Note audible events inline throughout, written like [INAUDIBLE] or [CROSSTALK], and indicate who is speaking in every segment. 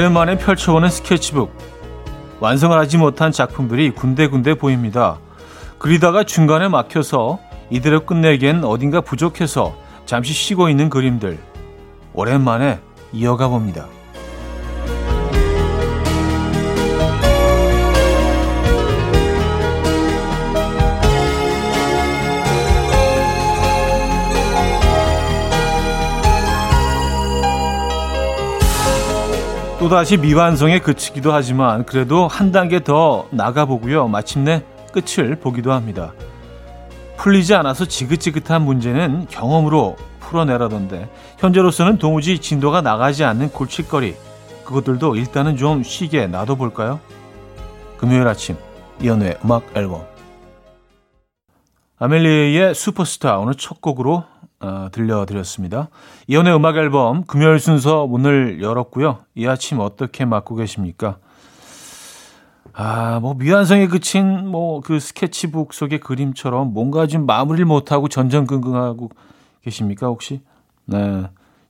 Speaker 1: 오랜만에 펼쳐보는 스케치북. 완성을 하지 못한 작품들이 군데군데 보입니다. 그리다가 중간에 막혀서 이대로 끝내기엔 어딘가 부족해서 잠시 쉬고 있는 그림들. 오랜만에 이어가 봅니다. 또다시 미완성에 그치기도 하지만 그래도 한 단계 더 나가보고요. 마침내 끝을 보기도 합니다. 풀리지 않아서 지긋지긋한 문제는 경험으로 풀어내라던데 현재로서는 도무지 진도가 나가지 않는 골칫거리 그것들도 일단은 좀 쉬게 놔둬볼까요? 금요일 아침 이연우의 음악 앨범 아멜리의 슈퍼스타 오늘 첫 곡으로 어, 들려드렸습니다. 이연의 음악 앨범 금요일 순서 문을 열었고요. 이 아침 어떻게 맞고 계십니까? 아, 뭐 미완성에 그친 뭐 그 스케치북 속의 그림처럼 뭔가 좀 마무리를 못하고 전전긍긍하고 계십니까 혹시? 네,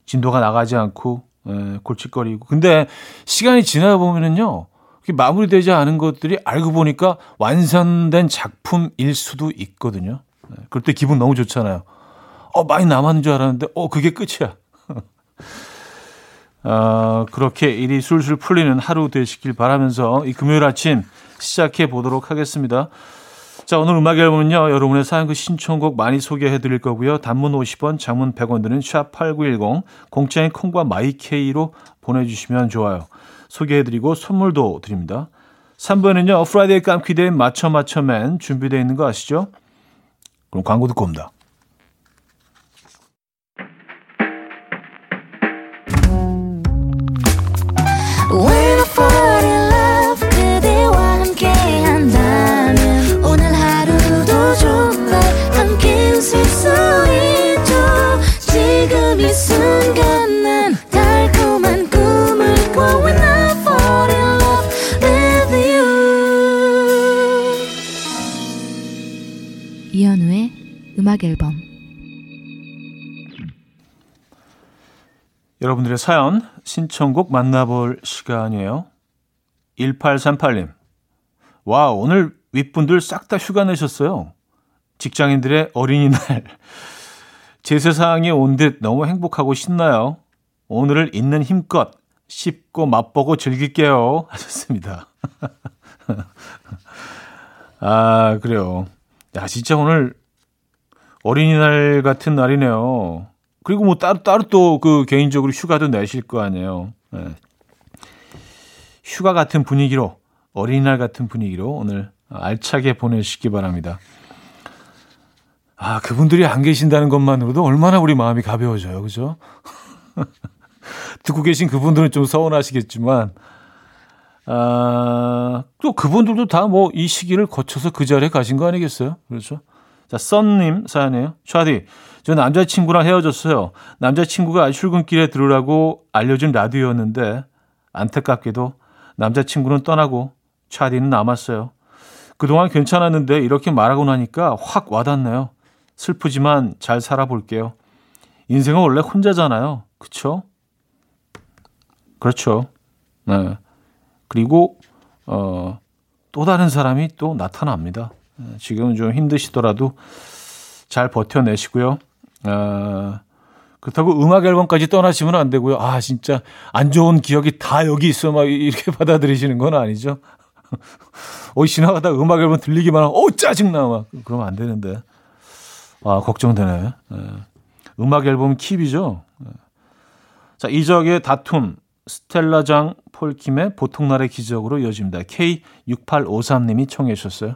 Speaker 1: 진도가 나가지 않고 네, 골칫거리고. 근데 시간이 지나 보면은요, 마무리되지 않은 것들이 알고 보니까 완성된 작품일 수도 있거든요. 네, 그럴 때 기분 너무 좋잖아요. 어, 많이 남았는 줄 알았는데, 어, 그게 끝이야. 어, [LAUGHS] 그렇게 일이 술술 풀리는 하루 되시길 바라면서 이 금요일 아침 시작해 보도록 하겠습니다. 자, 오늘 음악 앨범은요, 여러분의 사연 그 신청곡 많이 소개해 드릴 거고요. 단문 50원, 장문 100원 드는 샵8910, 공짜인 콩과 마이케이로 보내주시면 좋아요. 소개해 드리고 선물도 드립니다. 3번은요, 프라이데이 깜퀴데이 맞춰 맞춰맨 준비되어 있는 거 아시죠? 그럼 광고 듣고 옵니다.
Speaker 2: 음악 앨범
Speaker 1: 여러분들의 사연 신청곡 만나볼 시간이에요. 1838님. 와, 오늘 윗분들 싹 다 휴가 내셨어요. 직장인들의 어린이날. [LAUGHS] 제 세상에 온 듯 너무 행복하고 신나요. 오늘을 있는 힘껏 씹고 맛보고 즐길게요. [LAUGHS] 하셨습니다. [LAUGHS] 아, 그래요. 야, 진짜 오늘 어린이날 같은 날이네요. 그리고 뭐 따로 따로 또 그 개인적으로 휴가도 내실 거 아니에요. 네. 휴가 같은 분위기로 어린이날 같은 분위기로 오늘 알차게 보내시기 바랍니다. 아 그분들이 안 계신다는 것만으로도 얼마나 우리 마음이 가벼워져요, 그죠? [LAUGHS] 듣고 계신 그분들은 좀 서운하시겠지만 아, 또 그분들도 다 뭐 이 시기를 거쳐서 그 자리에 가신 거 아니겠어요? 그렇죠? 자, 썬님 사연이에요. 차디, 저 남자친구랑 헤어졌어요. 남자친구가 출근길에 들으라고 알려준 라디오였는데, 안타깝게도 남자친구는 떠나고 차디는 남았어요. 그동안 괜찮았는데 이렇게 말하고 나니까 확 와닿네요. 슬프지만 잘 살아볼게요. 인생은 원래 혼자잖아요. 그쵸? 그렇죠. 네. 그리고, 어, 또 다른 사람이 또 나타납니다. 지금은 좀 힘드시더라도 잘 버텨내시고요. 아, 그렇다고 음악 앨범까지 떠나시면 안 되고요. 아, 진짜 안 좋은 기억이 다 여기 있어. 막 이렇게 [LAUGHS] 받아들이시는 건 아니죠. [LAUGHS] 어, 지나가다 음악 앨범 들리기만 하면, 어, 짜증나. 막. 그러면 안 되는데. 아, 걱정되네. 네. 음악 앨범 킵이죠. 네. 자, 이적의 다툼. 스텔라장 폴킴의 보통날의 기적으로 이어집니다. K6853님이 청해 주셨어요.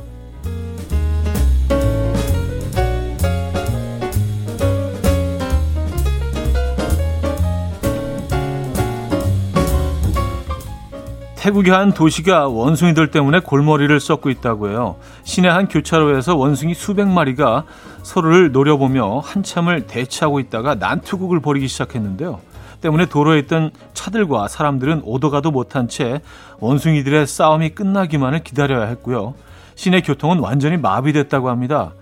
Speaker 1: 태국의 한 도시가 원숭이들 때문에 골머리를 썩고 있다고 해요. 시내 한 교차로에서 원숭이 수백 마리가 서로를 노려보며 한참을 대치하고 있다가 난투극을 벌이기 시작했는데요. 때문에 도로에 있던 차들과 사람들은 오도가도 못한 채 원숭이들의 싸움이 끝나기만을 기다려야 했고요. 시내 교통은 완전히 마비됐다고 합니다.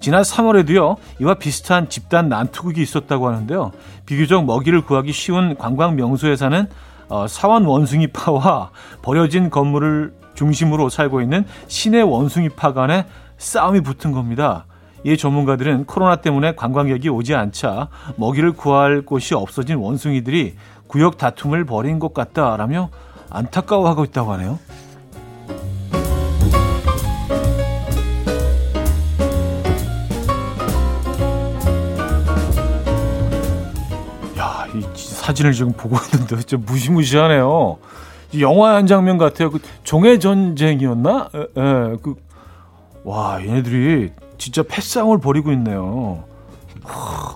Speaker 1: 지난 3월에도요, 이와 비슷한 집단 난투극이 있었다고 하는데요. 비교적 먹이를 구하기 쉬운 관광 명소에 사는 어, 사원 원숭이파와 버려진 건물을 중심으로 살고 있는 시내 원숭이파 간의 싸움이 붙은 겁니다. 이 전문가들은 코로나 때문에 관광객이 오지 않자 먹이를 구할 곳이 없어진 원숭이들이 구역 다툼을 벌인 것 같다라며 안타까워하고 있다고 하네요. 사진을 지금 보고 있는데 [LAUGHS] 진짜 무시무시하네요. 영화 한 장면 같아요. 그 종의 전쟁이었나? 에, 에, 그, 와, 얘네들이 진짜 패싸움을 벌이고 있네요. 하,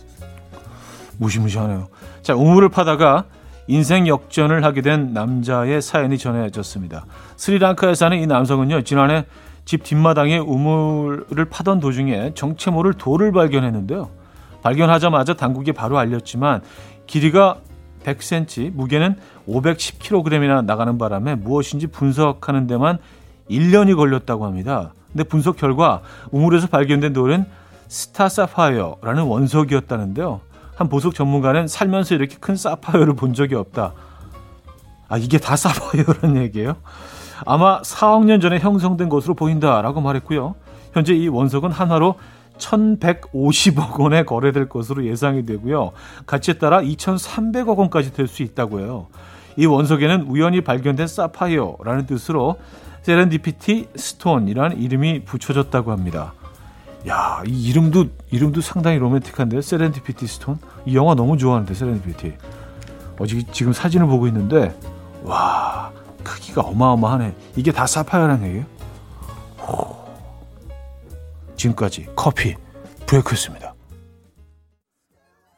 Speaker 1: 무시무시하네요. 자, 우물을 파다가 인생 역전을 하게 된 남자의 사연이 전해졌습니다. 스리랑카에 사는 이 남성은요, 지난해 집 뒷마당에 우물을 파던 도중에 정체 모를 돌을 발견했는데요. 발견하자마자 당국에 바로 알렸지만 길이가 100cm, 무게는 510kg이나 나가는 바람에 무엇인지 분석하는 데만 1년이 걸렸다고 합니다. 근데 분석 결과 우물에서 발견된 돌은 스타사파이어라는 원석이었다는데요. 한 보석 전문가는 살면서 이렇게 큰 사파이어를 본 적이 없다. 아, 이게 다 사파이어라는 얘기예요? 아마 4억 년 전에 형성된 것으로 보인다라고 말했고요. 현재 이 원석은 한화로 1,150억 원에 거래될 것으로 예상이 되고요. 가치에 따라 2,300억 원까지 될 수 있다고 해요. 이 원석에는 우연히 발견된 사파이어라는 뜻으로 Serendipity Stone이라는 이름이 붙여졌다고 합니다. 야, 이 이름도 이름도 상당히 로맨틱한데 Serendipity Stone. 이 영화 너무 좋아하는데 Serendipity. 어제 지금 사진을 보고 있는데 와 크기가 어마어마하네. 이게 다 사파이어라는 얘기예요? 호. 지금까지 coffee break였습니다.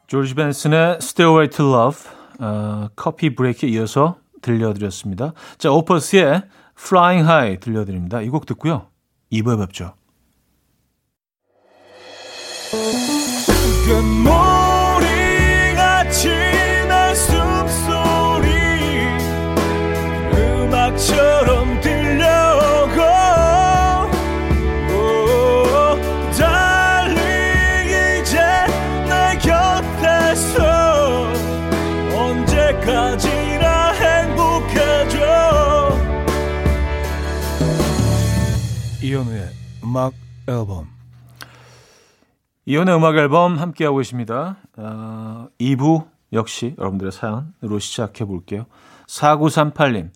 Speaker 1: 조지 벤슨의 Stairway to Love 어, 커피 브레이크에 이어서 들려드렸습니다. 자, 오퍼스의 Flying High 들려드립니다. 이 곡 듣고요. 2부에 뵙죠.
Speaker 3: 음악
Speaker 1: 앨범 이현우의 음악 앨범 함께하고 계십니다. 어, 2부 역시 여러분들의 사연으로 시작해 볼게요. 4938님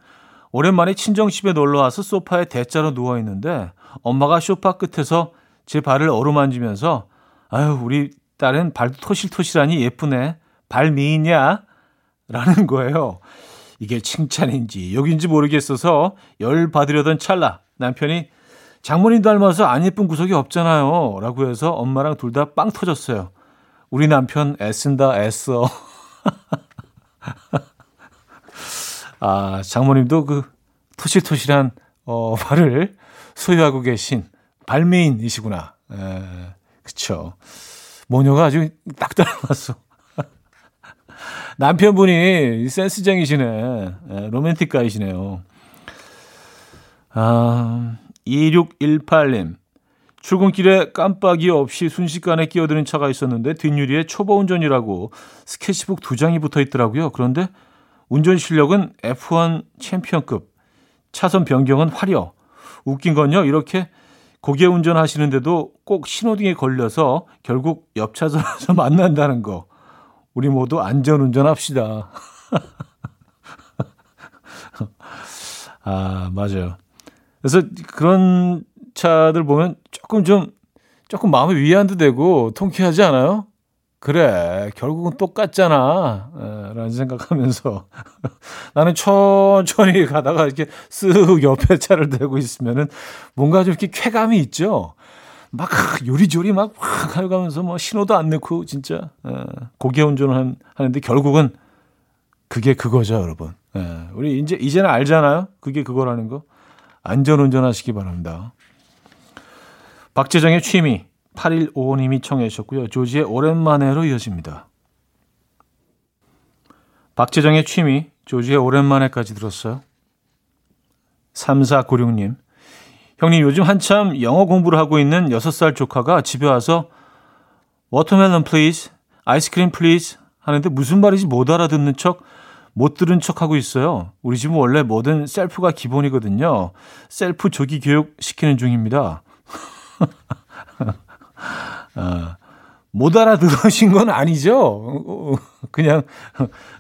Speaker 1: 오랜만에 친정집에 놀러와서 소파에 대자로 누워있는데 엄마가 소파 끝에서 제 발을 어루만지면서 아유 우리 딸은 발도 토실토실하니 예쁘네. 발 미이냐? 라는 거예요. 이게 칭찬인지 욕인지 모르겠어서 열 받으려던 찰나 남편이 장모님 닮아서 안 예쁜 구석이 없잖아요. 라고 해서 엄마랑 둘 다 빵 터졌어요. 우리 남편 애쓴다 애써. [LAUGHS] 아, 장모님도 그 토실토실한 어, 발을 소유하고 계신 발매인이시구나. 에, 그쵸. 모녀가 아주 딱 닮았어. [LAUGHS] 남편분이 센스쟁이시네. 에, 로맨틱가이시네요. 아, 2618님. 출근길에 깜빡이 없이 순식간에 끼어드는 차가 있었는데 뒷유리에 초보 운전이라고 스케치북 두 장이 붙어 있더라고요. 그런데 운전 실력은 F1 챔피언급, 차선 변경은 화려. 웃긴 건요, 이렇게 고개 운전하시는데도 꼭 신호등에 걸려서 결국 옆 차선에서 [LAUGHS] 만난다는 거. 우리 모두 안전 운전합시다. [LAUGHS] 아, 맞아요. 그래서 그런 차들 보면 조금 좀 조금 마음이 위안도 되고 통쾌하지 않아요? 그래 결국은 똑같잖아 라는 생각하면서 [LAUGHS] 나는 천천히 가다가 이렇게 쓱 옆에 차를 대고 있으면은 뭔가 좀 이렇게 쾌감이 있죠 막 요리조리 막 가가면서 뭐 신호도 안 넣고 진짜 고개 운전을 하는데 결국은 그게 그거죠, 여러분. 예, 우리 이제 이제는 알잖아요. 그게 그거라는 거. 안전 운전 하시기 바랍니다. 박재정의 취미 8155님이 청해 주셨고요. 조지의 오랜만에로 이어집니다. 박재정의 취미 조지의 오랜만에까지 들었어요. 3496님 형님 요즘 한참 영어 공부를 하고 있는 6살 조카가 집에 와서 watermelon please, ice cream please 하는데 무슨 말인지 못 알아듣는 척, 못 들은 척 하고 있어요. 우리 집은 원래 뭐든 셀프가 기본이거든요. 셀프 조기 교육 시키는 중입니다. [LAUGHS] 아, 못 알아들으신 건 아니죠. 그냥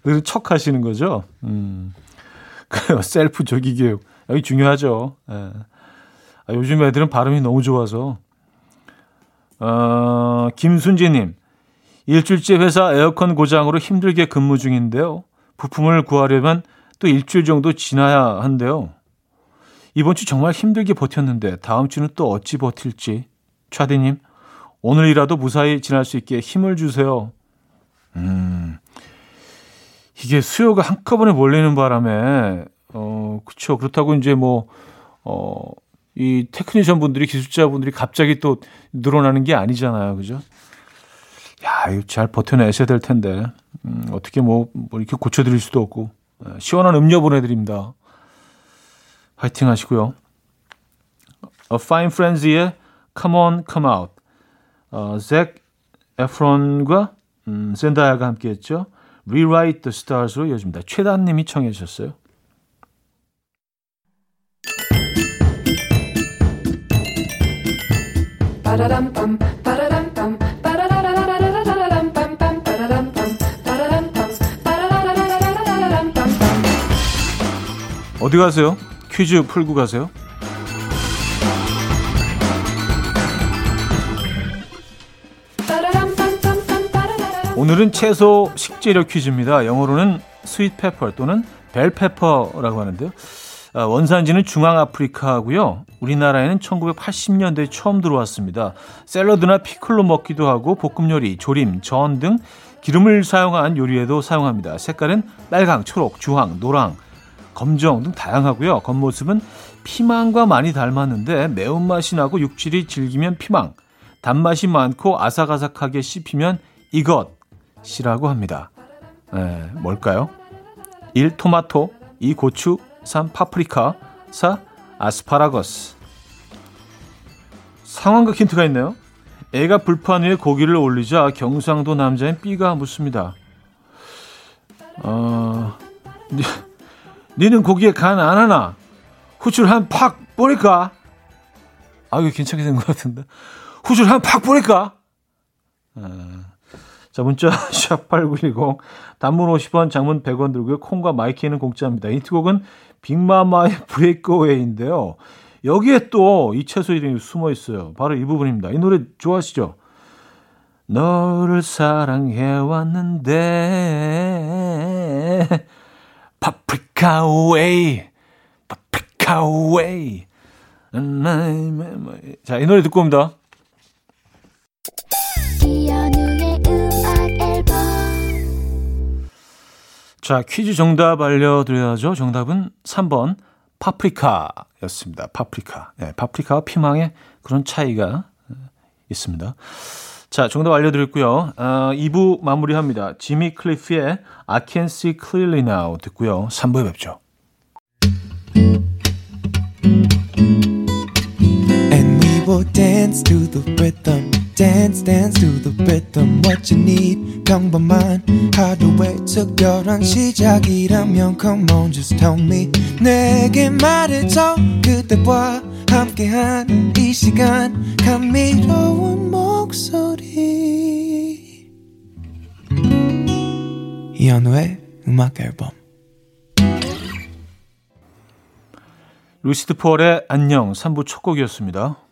Speaker 1: 늘척 하시는 거죠. 음. 그래요. 셀프 조기 교육. 여기 중요하죠. 예. 아, 요즘 애들은 발음이 너무 좋아서. 어, 김순재님. 일주일째 회사 에어컨 고장으로 힘들게 근무 중인데요. 부품을 구하려면 또 일주일 정도 지나야 한대요. 이번 주 정말 힘들게 버텼는데 다음 주는 또 어찌 버틸지. 차디님, 오늘이라도 무사히 지날 수 있게 힘을 주세요. 음, 이게 수요가 한꺼번에 몰리는 바람에, 어, 그쵸. 그렇다고 이제 뭐, 어, 이 technician 분들이, 기술자 분들이 갑자기 또 늘어나는 게 아니잖아요. 그죠? 야, 이거 잘 버텨내셔야 될 텐데. 음, 어떻게 뭐, 뭐 이렇게 고쳐드릴 수도 없고. 예, 시원한 음료 보내드립니다. 화이팅 하시고요. A Fine Frenzy의 Come On, Come Out. 어, 잭 에프론과 음, 젠다야가 함께했죠. Rewrite the Stars로 이어집니다. 최단님이 청해 주셨어요. 어디 가세요? 퀴즈 풀고 가세요? 오늘은 채소 식재료 퀴즈입니다. 영어로는 sweet pepper 또는 bell pepper라고 하는데요. 아, 원산지는 중앙아프리카고요. 우리나라에는 1980년대에 처음 들어왔습니다. 샐러드나 피클로 먹기도 하고 볶음 요리, 조림, 전 등 기름을 사용한 요리에도 사용합니다. 색깔은 빨강, 초록, 주황, 노랑, 검정 등 다양하고요. 겉모습은 피망과 많이 닮았는데 매운맛이 나고 육질이 질기면 피망, 단맛이 많고 아삭아삭하게 씹히면 이것이라고 합니다. 에, 뭘까요? 1. 토마토 2. 고추 3. 파프리카 4. 아스파라거스 상황극 힌트가 있네요. 애가 불판 위에 고기를 올리자 경상도 남자인 B가 묻습니다. 어... [LAUGHS] 니는 고기에 간 안 하나? 후추를 한팍 뿌릴까? 아, 이거 괜찮게 된 것 같은데. 후추를 한팍 뿌릴까? 아, 자, 문자 [LAUGHS] 샵8910 단문 50원, 장문 100원 들고요. 콩과 마이키는 공짜입니다. 힌트곡은 빅마마의 Breakaway인데요. 여기에 또 이 채소 이름이 숨어 있어요. 바로 이 부분입니다. 이 노래 좋아하시죠? 너를 사랑해 왔는데 Break away Break away 자, 이 노래 듣고 옵니다. 자, 퀴즈 정답 알려드려야죠. 정답은 3번 파프리카였습니다. 파프리카. 네, 파프리카와 피망의 그런 차이가 있습니다. 자, 정답 알려드렸고요. 어, 2부 마무리합니다. 지미 클리프의 I Can See Clearly Now 듣고요. 3부에 뵙죠. Will dance to the rhythm. dance dance to the rhythm what you need 평범한 하루의 특별한 시작이라면 come on just tell me 내게 말해줘 그대와 함께한 이 시간 감미로운 목소리 이현우의 음악 앨범 루시드 폴의 안녕 3부 첫 곡이었습니다.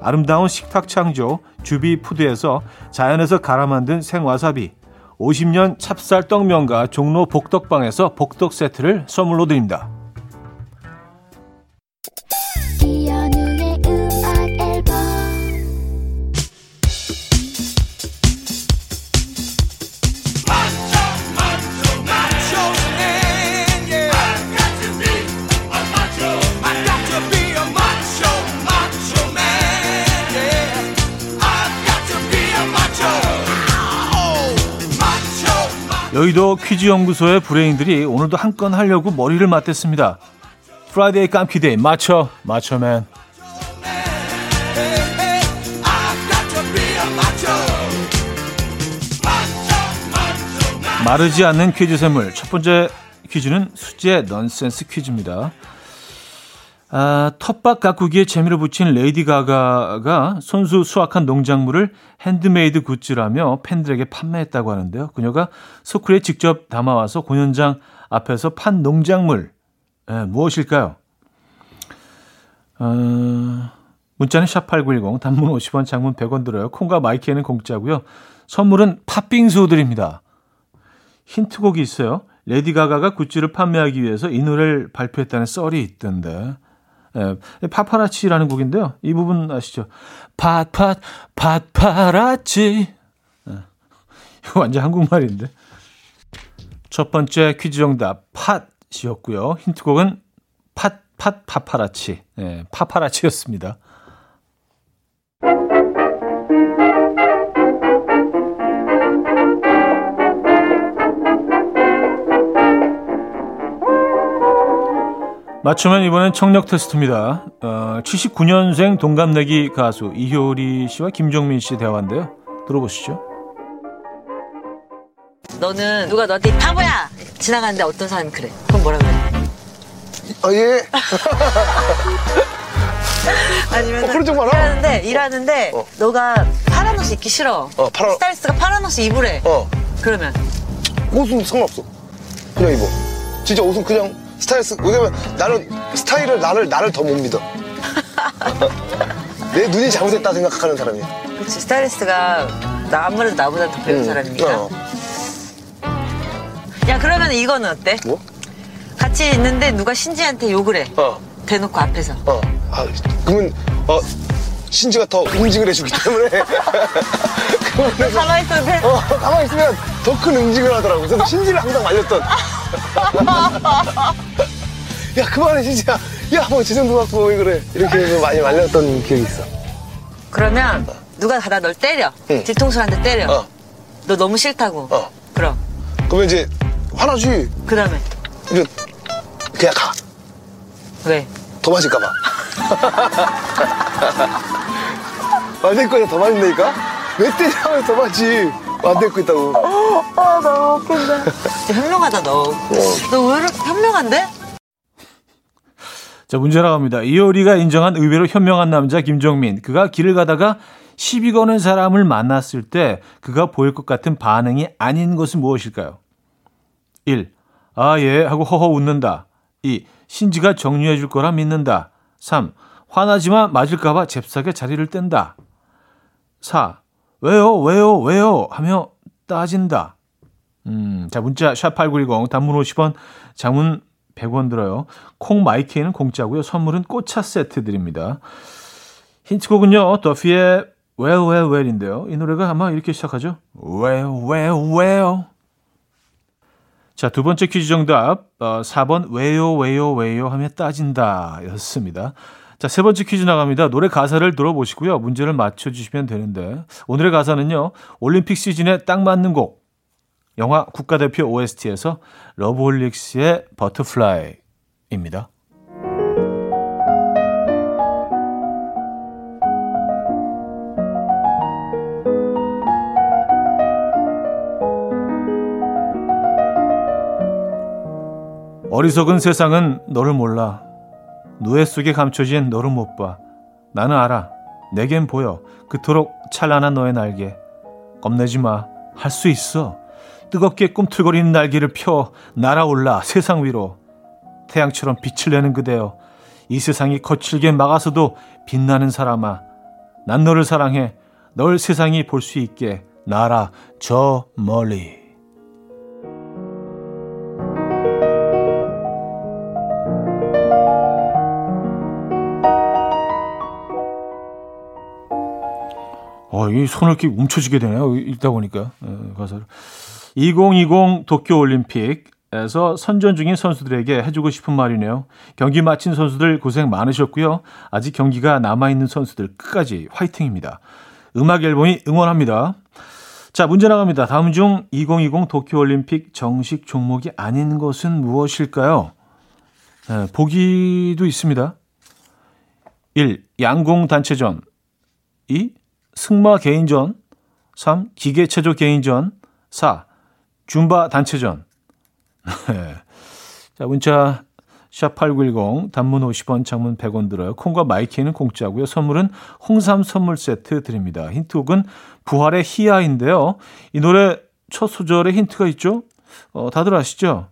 Speaker 1: 아름다운 식탁 창조 주비푸드에서 자연에서 갈아 만든 생와사비 50년 찹쌀 떡면과 종로 복덕방에서 복덕 세트를 선물로 드립니다. 여의도 퀴즈 연구소의 브레인들이 오늘도 한 건 하려고 머리를 맞댔습니다. Friday 깜키데이 맞춰 맞춰맨 마르지 않는 퀴즈 샘물 첫 번째 퀴즈는 수제 넌센스 퀴즈입니다. 아, 텃밭 가꾸기에 재미를 붙인 레이디 가가가 손수 수확한 농작물을 핸드메이드 굿즈라며 팬들에게 판매했다고 하는데요. 그녀가 소쿠리에 직접 담아와서 공연장 앞에서 판 농작물 예, 무엇일까요? 어, 문자는 샵8910 단문 50원 장문 100원 들어요. 콩과 마이키에는 공짜고요. 선물은 팥빙수 드립니다. 힌트곡이 있어요. 레이디 가가가 굿즈를 판매하기 위해서 이 노래를 발표했다는 썰이 있던데. 예, 파파라치라는 곡인데요. 이 부분 아시죠? 팟팟 팟파라치. 예, 이거 완전 한국말인데. 첫 번째 퀴즈 정답 팟이었고요. 힌트곡은 팟, 팟, 파파라치. 예, 파파라치였습니다. 맞추면 이번엔 청력 테스트입니다. 어, 79년생 동갑내기 가수 이효리 씨와 김종민 씨 대화인데요. 들어보시죠.
Speaker 4: 너는 누가 너한테 바보야 지나가는데 어떤 사람이 그래? 그럼 뭐라 그래?
Speaker 5: 아, 예. [LAUGHS]
Speaker 4: 아니면
Speaker 5: 어, 그런 적 많아.
Speaker 4: 일하는데 일하는데
Speaker 5: 어.
Speaker 4: 너가 파란 옷 입기 싫어.
Speaker 5: 어, 파란-
Speaker 4: 스타일리스트가 파란 옷 입으래.
Speaker 5: 어.
Speaker 4: 그러면
Speaker 5: 옷은 상관없어. 그냥 입어. 진짜 옷은 그냥 스타일스. 왜냐면 나는 스타일을 나를 나를 더 못 믿어. 내 눈이 잘못했다 생각하는 사람이야.
Speaker 4: 그렇지 스타일리스트가 나 아무래도 나보다 더 배운
Speaker 5: 응.
Speaker 4: 사람이니까.
Speaker 5: 어.
Speaker 4: 야 그러면 이거는 어때?
Speaker 5: 뭐?
Speaker 4: 같이 있는데 누가 신지한테 욕을 해.
Speaker 5: 어.
Speaker 4: 대놓고 앞에서.
Speaker 5: 어. 아, 그러면 어 신지가 더 응징을 해주기 때문에. [LAUGHS]
Speaker 4: 가만히 있어도 돼.
Speaker 5: 어, 가만히 있으면 더 큰 응징을 하더라고. 그래서 신지를 항상 말렸던. 야, 그만해, 신지야. 야, 뭐, 지정도 갖고 왜 그래. 이렇게 해서 많이 말렸던 기억이 있어.
Speaker 4: 그러면 누가 가다 널 때려.
Speaker 5: 응.
Speaker 4: 뒤통수 한 대 때려.
Speaker 5: 어.
Speaker 4: 너 너무 싫다고.
Speaker 5: 어.
Speaker 4: 그럼
Speaker 5: 그러면 이제 화나지.
Speaker 4: 그 다음에
Speaker 5: 이제 그냥 가.
Speaker 4: 왜?
Speaker 5: 더 맞을까봐. 맞을 거야, 더 맞는다니까? 왜 때리면 더 맞지? 안 데리고 있다고.
Speaker 4: 아 너무 웃긴다. 진짜 현명하다 너. 너 왜 이렇게 현명한데?
Speaker 1: 자, 문제 나갑니다. 이효리가 인정한 의외로 현명한 남자 김종민. 그가 길을 가다가 시비 거는 사람을 만났을 때 그가 보일 것 같은 반응이 아닌 것은 무엇일까요? 1. 아, 예. 하고 허허 웃는다. 2. 신지가 정리해 줄 거라 믿는다. 3. 화나지만 맞을까봐 잽싸게 자리를 뗀다. 4. 왜요, 왜요, 왜요? 하며 따진다. 음, 자, 문자 샵8910 단문 50원, 장문 100원 들어요. 콩 마이케이는 공짜고요. 선물은 꽃차 세트 드립니다. 힌트곡은요. 더피의 Well, Well, Well인데요. 이 노래가 아마 이렇게 시작하죠. Well, Well, Well. 자, 두 번째 퀴즈 정답. 어, 4번 왜요, 왜요, 왜요 하면 따진다 였습니다. 자, 세 번째 퀴즈 나갑니다. 노래 가사를 들어보시고요. 문제를 맞춰주시면 되는데 오늘의 가사는요. 올림픽 시즌에 딱 맞는 곡. 영화 국가대표 OST에서 러브홀릭스의 Butterfly입니다. 어리석은 세상은 너를 몰라. 노예 속에 감춰진 너를 못 봐. 나는 알아. 내겐 보여. 그토록 찬란한 너의 날개. 겁내지 마. 할 수 있어. 뜨겁게 꿈틀거리는 날개를 펴 날아올라 세상 위로. 태양처럼 빛을 내는 그대여. 이 세상이 거칠게 막아서도 빛나는 사람아. 난 너를 사랑해. 널 세상이 볼 수 있게 날아 저 멀리. 어, 이 손을 이렇게 움켜쥐게 되네요. 읽다 보니까 어, 가사를. 2020 도쿄 올림픽에서 선전 중인 선수들에게 해주고 싶은 말이네요. 경기 마친 선수들 고생 많으셨고요. 아직 경기가 남아 있는 선수들 끝까지 화이팅입니다. 음악 앨범이 응원합니다. 자, 문제 나갑니다. 다음 중 2020 도쿄 올림픽 정식 종목이 아닌 것은 무엇일까요? 네, 보기도 있습니다. 1. 양궁 단체전 2. 승마 개인전 3. 기계체조 개인전 4. 줌바 단체전 네. 자 문자 샵8910 단문 50원 장문 100원 들어요. 콩과 마이키는 공짜고요. 선물은 홍삼 선물 세트 드립니다. 힌트곡은 부활의 희야인데요. 이 노래 첫 소절에 힌트가 있죠? 어, 다들 아시죠?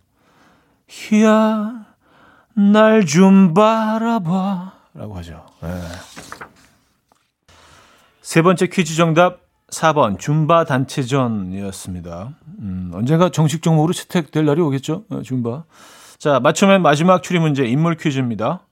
Speaker 1: 희야 날 좀 바라봐 라고 하죠. 네. 세 번째 퀴즈 정답 4번 줌바 단체전이었습니다. 음, 언젠가 정식 종목으로 채택될 날이 오겠죠? 어, 줌바. 자, 맞춤의 마지막 추리 문제 인물 퀴즈입니다.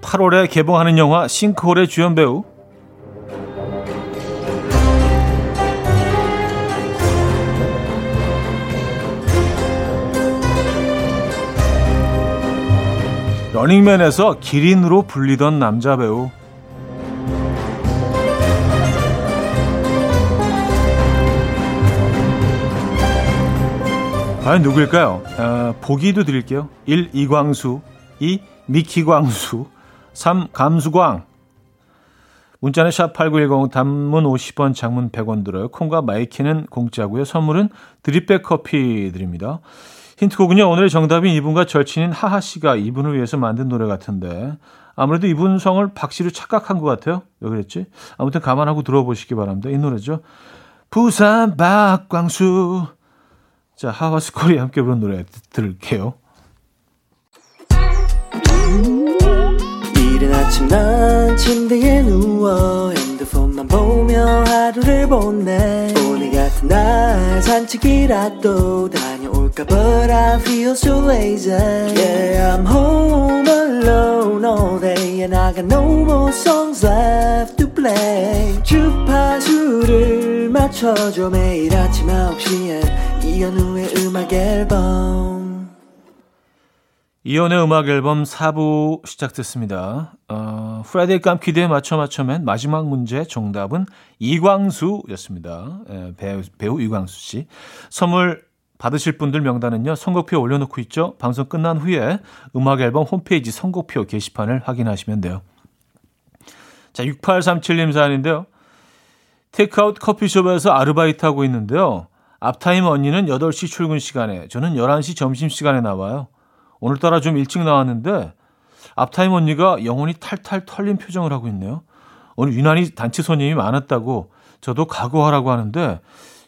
Speaker 1: (8월에) 개봉하는 영화 싱크홀의 주연 배우 러닝맨에서 기린으로 불리던 남자 배우 과연 누구일까요? 어, 보기도 드릴게요. 1. 이광수 2. 미키광수 3. 감수광 문자는 샵8910 단문 50원 장문 100원 들어요. 콩과 마이키는 공짜고요. 선물은 drip bag 커피 드립니다. 힌트곡은요. 오늘의 정답인 이분과 절친인 하하 씨가 이분을 위해서 만든 노래 같은데 아무래도 이분 성을 박 씨로 착각한 것 같아요. 왜 그랬지? 아무튼 감안하고 들어보시기 바랍니다. 이 노래죠. 부산 박광수. 자, 하하 스콜이 함께 부른 노래 들을게요.
Speaker 6: 이른 아침 난 침대에 누워 핸드폰만 보며 하루를 보내 오늘 같은 날 산책이라도 다 녀올까 But I feel so lazy Yeah I'm home alone all day And I got no more songs left to play 주파수를 맞춰줘 매일 아침 9시에 이현우의 음악 앨범
Speaker 1: 이현우의 음악 앨범 4부 시작됐습니다. 어, Friday 깜키드에 맞춰 맞춰맨 마지막 문제 정답은 이광수였습니다. 에, 배우, 배우 이광수 씨. 선물 받으실 분들 명단은요. 선곡표 올려놓고 있죠. 방송 끝난 후에 음악 앨범 홈페이지 선곡표 게시판을 확인하시면 돼요. 자, 6837님 사연인데요. 테이크아웃 커피숍에서 아르바이트하고 있는데요. 앞타임 언니는 8시 출근 시간에, 저는 11시 점심 시간에 나와요. 오늘따라 좀 일찍 나왔는데 앞타임 언니가 영혼이 탈탈 털린 표정을 하고 있네요. 오늘 유난히 단체 손님이 많았다고 저도 각오하라고 하는데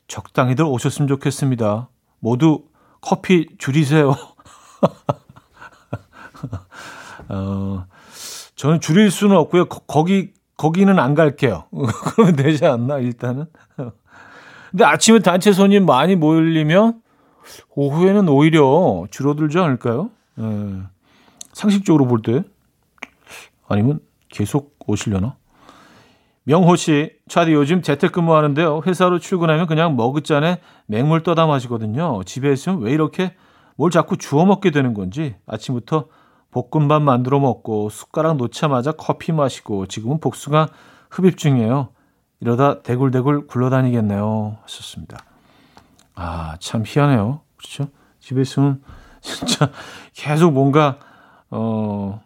Speaker 1: 적당히들 오셨으면 좋겠습니다. 모두 커피 줄이세요. [LAUGHS] 어, 저는 줄일 수는 없고요. 거, 기 거기는 안 갈게요. [LAUGHS] 그러면 되지 않나, 일단은. 근데 아침에 단체 손님 많이 몰리면 오후에는 오히려 줄어들지 않을까요? 예. 상식적으로 볼 때. 아니면 계속 오시려나? 명호 씨, 차디 요즘 재택근무하는데요. 회사로 출근하면 그냥 머그잔에 맹물 떠다 마시거든요. 집에 있으면 왜 이렇게 뭘 자꾸 주워 먹게 되는 건지 아침부터 볶음밥 만들어 먹고 숟가락 놓자마자 커피 마시고 지금은 복숭아 흡입 중이에요. 이러다 대굴대굴 굴러다니겠네요. 하셨습니다. 아, 참 희한해요. 그렇죠? 집에 있으면 진짜 [LAUGHS] 계속 뭔가 어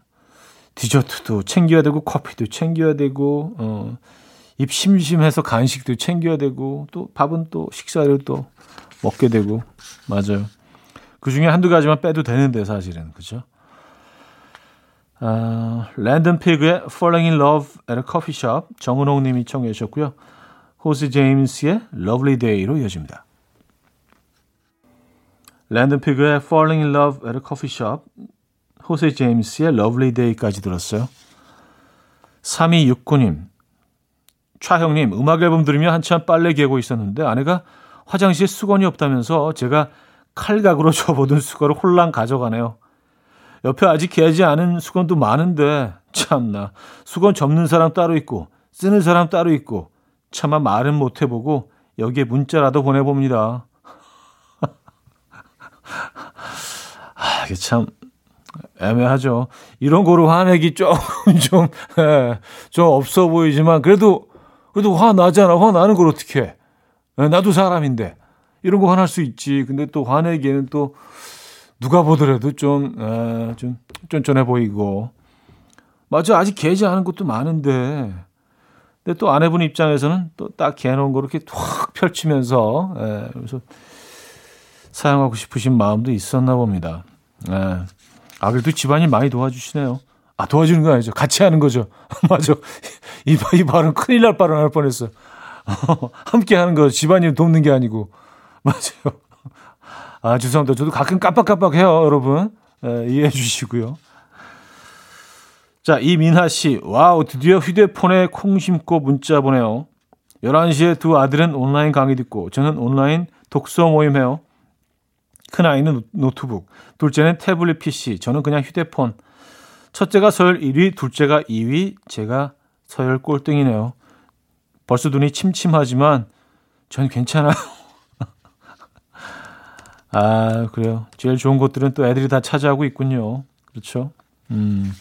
Speaker 1: 디저트도 챙겨야 되고 커피도 챙겨야 되고 어, 입 심심해서 간식도 챙겨야 되고 또 밥은 또 식사를 또 먹게 되고 맞아요. 그 중에 한두 가지만 빼도 되는데 사실은 그죠? 아, 랜덤 피그의 Falling in Love at a Coffee Shop 정은홍 님이 청해 주셨고요. 호스 제임스의 Lovely Day로 이어집니다. 랜덤 피그의 Falling in Love at a Coffee Shop 호세 제임스의 Lovely Day까지 들었어요. 3269님, 차형님, 음악 앨범 들으며 한참 빨래 개고 있었는데 아내가 화장실에 수건이 없다면서 제가 칼각으로 [LAUGHS] 접어둔 수건을 홀랑 가져가네요. 옆에 아직 개지 않은 수건도 많은데 참나 수건 접는 사람 따로 있고 쓰는 사람 따로 있고 차마 말은 못 해보고 여기에 문자라도 보내봅니다. [LAUGHS] 아, 이게 참 애매하죠. 이런 거로 화내기 조금 [LAUGHS] 좀, 예, 좀 없어 보이지만 그래도 그래도 화 나잖아. 화 나는 걸 어떻게 해? 예, 나도 사람인데 이런 거 화날 수 있지. 근데 또 화내기에는 또 누가 보더라도 좀, 에, 좀 쫀쫀해 보이고. 맞아. 아직 개지 않은 것도 많은데. 근데 또 아내분 입장에서는 또 딱 개놓은 거 이렇게 확 펼치면서, 에, 그래서 사용하고 싶으신 마음도 있었나 봅니다. 에. 아, 그래도 집안이 많이 도와주시네요. 아, 도와주는 거 아니죠. 같이 하는 거죠. [LAUGHS] 맞아. 이, 이 발은 큰일 날 발언 할 뻔했어. [LAUGHS] 함께 하는 거 집안일 돕는 게 아니고. [LAUGHS] 맞아요. 아, 죄송합니다. 저도 가끔 깜빡깜빡해요, 여러분. 에, 이해해 주시고요. 자, 이민하 씨. 와우, 드디어 휴대폰에 콩 심고 문자 보내요. 11시에 두 아들은 온라인 강의 듣고 저는 온라인 독서 모임 해요. 큰아이는 노트북, 둘째는 태블릿 PC, 저는 그냥 휴대폰. 첫째가 서열 1위, 둘째가 2위, 제가 서열 꼴등이네요. 벌써 눈이 침침하지만 전 괜찮아요. [LAUGHS] 아, 그래요. 제일 좋은 것들은 또 애들이 다 차지하고 있군요. 그렇죠? 음.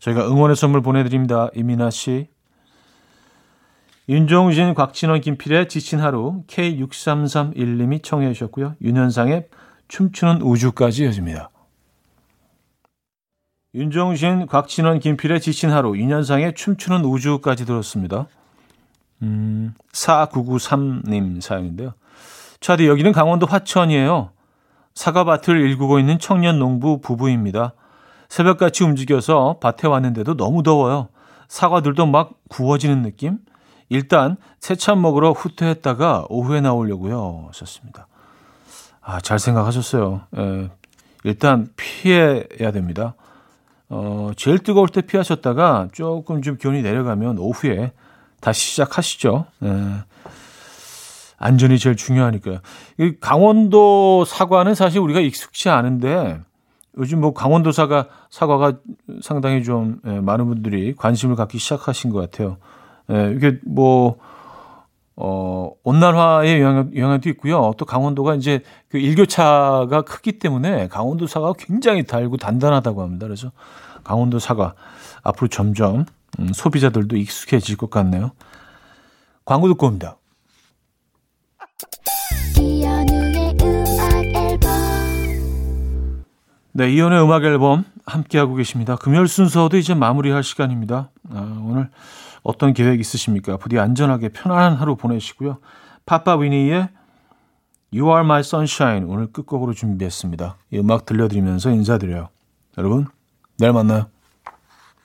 Speaker 1: 저희가 응원의 선물 보내드립니다. 이민아 씨. 윤종신, 곽진원, 김필의 지친 하루 K6331님이 청해 주셨고요. 윤현상의 춤추는 우주까지 이어집니다. 윤종신, 곽진원, 김필의 지친 하루 윤현상의 춤추는 우주까지 들었습니다. 음, 4993님 사연인데요. 차디 여기는 강원도 화천이에요. 사과밭을 일구고 있는 청년 농부 부부입니다. 새벽같이 움직여서 밭에 왔는데도 너무 더워요. 사과들도 막 구워지는 느낌? 일단 새참 먹으러 후퇴했다가 오후에 나오려고요. 하셨습니다. 아, 잘 생각하셨어요. 예, 일단 피해야 됩니다. 어, 제일 뜨거울 때 피하셨다가 조금 좀 기온이 내려가면 오후에 다시 시작하시죠. 예. 안전이 제일 중요하니까요. 이 강원도 사과는 사실 우리가 익숙치 않은데 요즘 뭐 강원도 사과 사과가 상당히 좀 예, 많은 분들이 관심을 갖기 시작하신 것 같아요. 예, 이게 뭐 어, 온난화의 영향, 영향도 있고요. 또 강원도가 이제 그 일교차가 크기 때문에 강원도 사과가 굉장히 달고 단단하다고 합니다. 그래서 강원도 사과 앞으로 점점 음, 소비자들도 익숙해질 것 같네요. 광고 듣고 옵니다. 네, 이연의 음악 앨범 함께하고 계십니다. 금요일 순서도 이제 마무리할 시간입니다. 아, 오늘 어떤 계획 있으십니까? 부디 안전하게 편안한 하루 보내시고요. 파파 위니의 You Are My Sunshine 오늘 끝곡으로 준비했습니다. 이 음악 들려드리면서 인사드려요. 여러분, 내일 만나요.